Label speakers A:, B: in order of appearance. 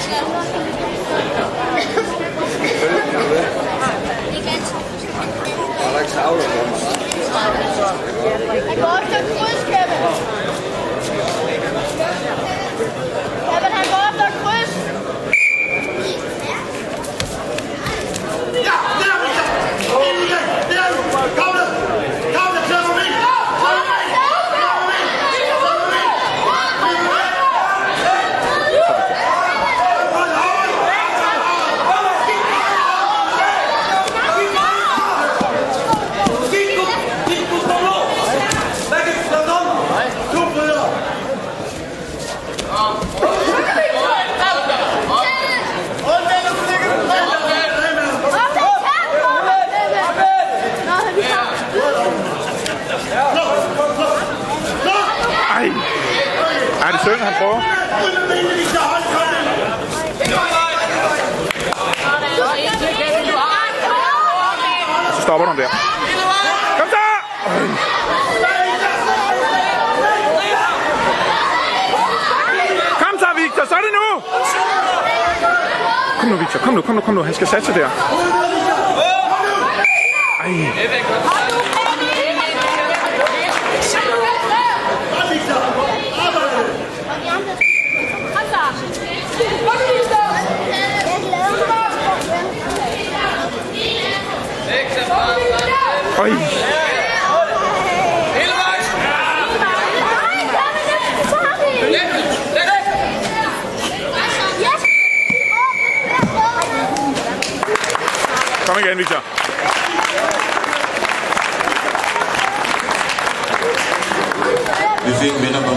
A: Der er
B: Nej, det er
C: synd, han prøver. Og så stopper du der. Kom så! Kom så, Victor, så er det nu! Kom nu, Victor, kom nu, kom nu, kom nu. Han skal satse der. Ej.
B: Kom så. Jeg glæder mig.
C: Oj. Kom igen, Victor.
D: Vi fik vinder på